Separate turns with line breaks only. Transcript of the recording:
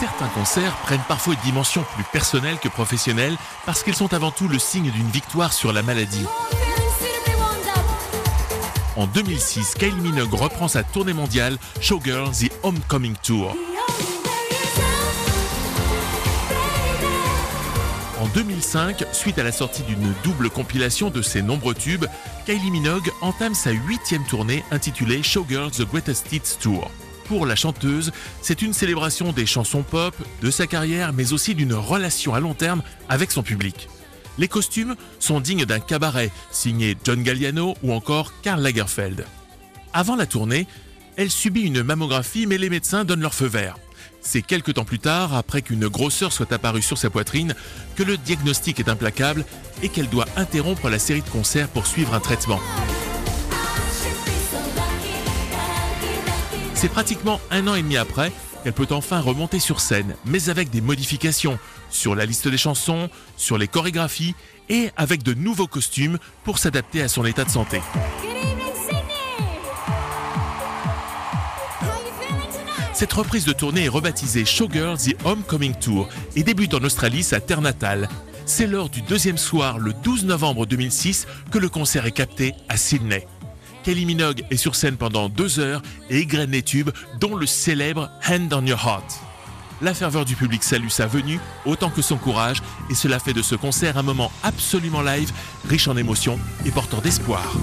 Certains concerts prennent parfois une dimension plus personnelle que professionnelle parce qu'ils sont avant tout le signe d'une victoire sur la maladie. En 2006, Kylie Minogue reprend sa tournée mondiale Showgirl The Homecoming Tour. En 2005, suite à la sortie d'une double compilation de ses nombreux tubes, Kylie Minogue entame sa huitième tournée intitulée Showgirls The Greatest Hits Tour. Pour la chanteuse, c'est une célébration des chansons pop, de sa carrière, mais aussi d'une relation à long terme avec son public. Les costumes sont dignes d'un cabaret, signé John Galliano ou encore Karl Lagerfeld. Avant la tournée, elle subit une mammographie, mais les médecins donnent leur feu vert. C'est quelques temps plus tard, après qu'une grosseur soit apparue sur sa poitrine, que le diagnostic est implacable et qu'elle doit interrompre la série de concerts pour suivre un traitement. C'est pratiquement un an et demi après qu'elle peut enfin remonter sur scène, mais avec des modifications sur la liste des chansons, sur les chorégraphies et avec de nouveaux costumes pour s'adapter à son état de santé. Cette reprise de tournée est rebaptisée Showgirl The Homecoming Tour et débute en Australie sa terre natale. C'est lors du deuxième soir, le 12 novembre 2006, que le concert est capté à Sydney. Kelly Minogue est sur scène pendant deux heures et égrène les tubes, dont le célèbre Hand on Your Heart. La ferveur du public salue sa venue autant que son courage et cela fait de ce concert un moment absolument live, riche en émotions et porteur d'espoir.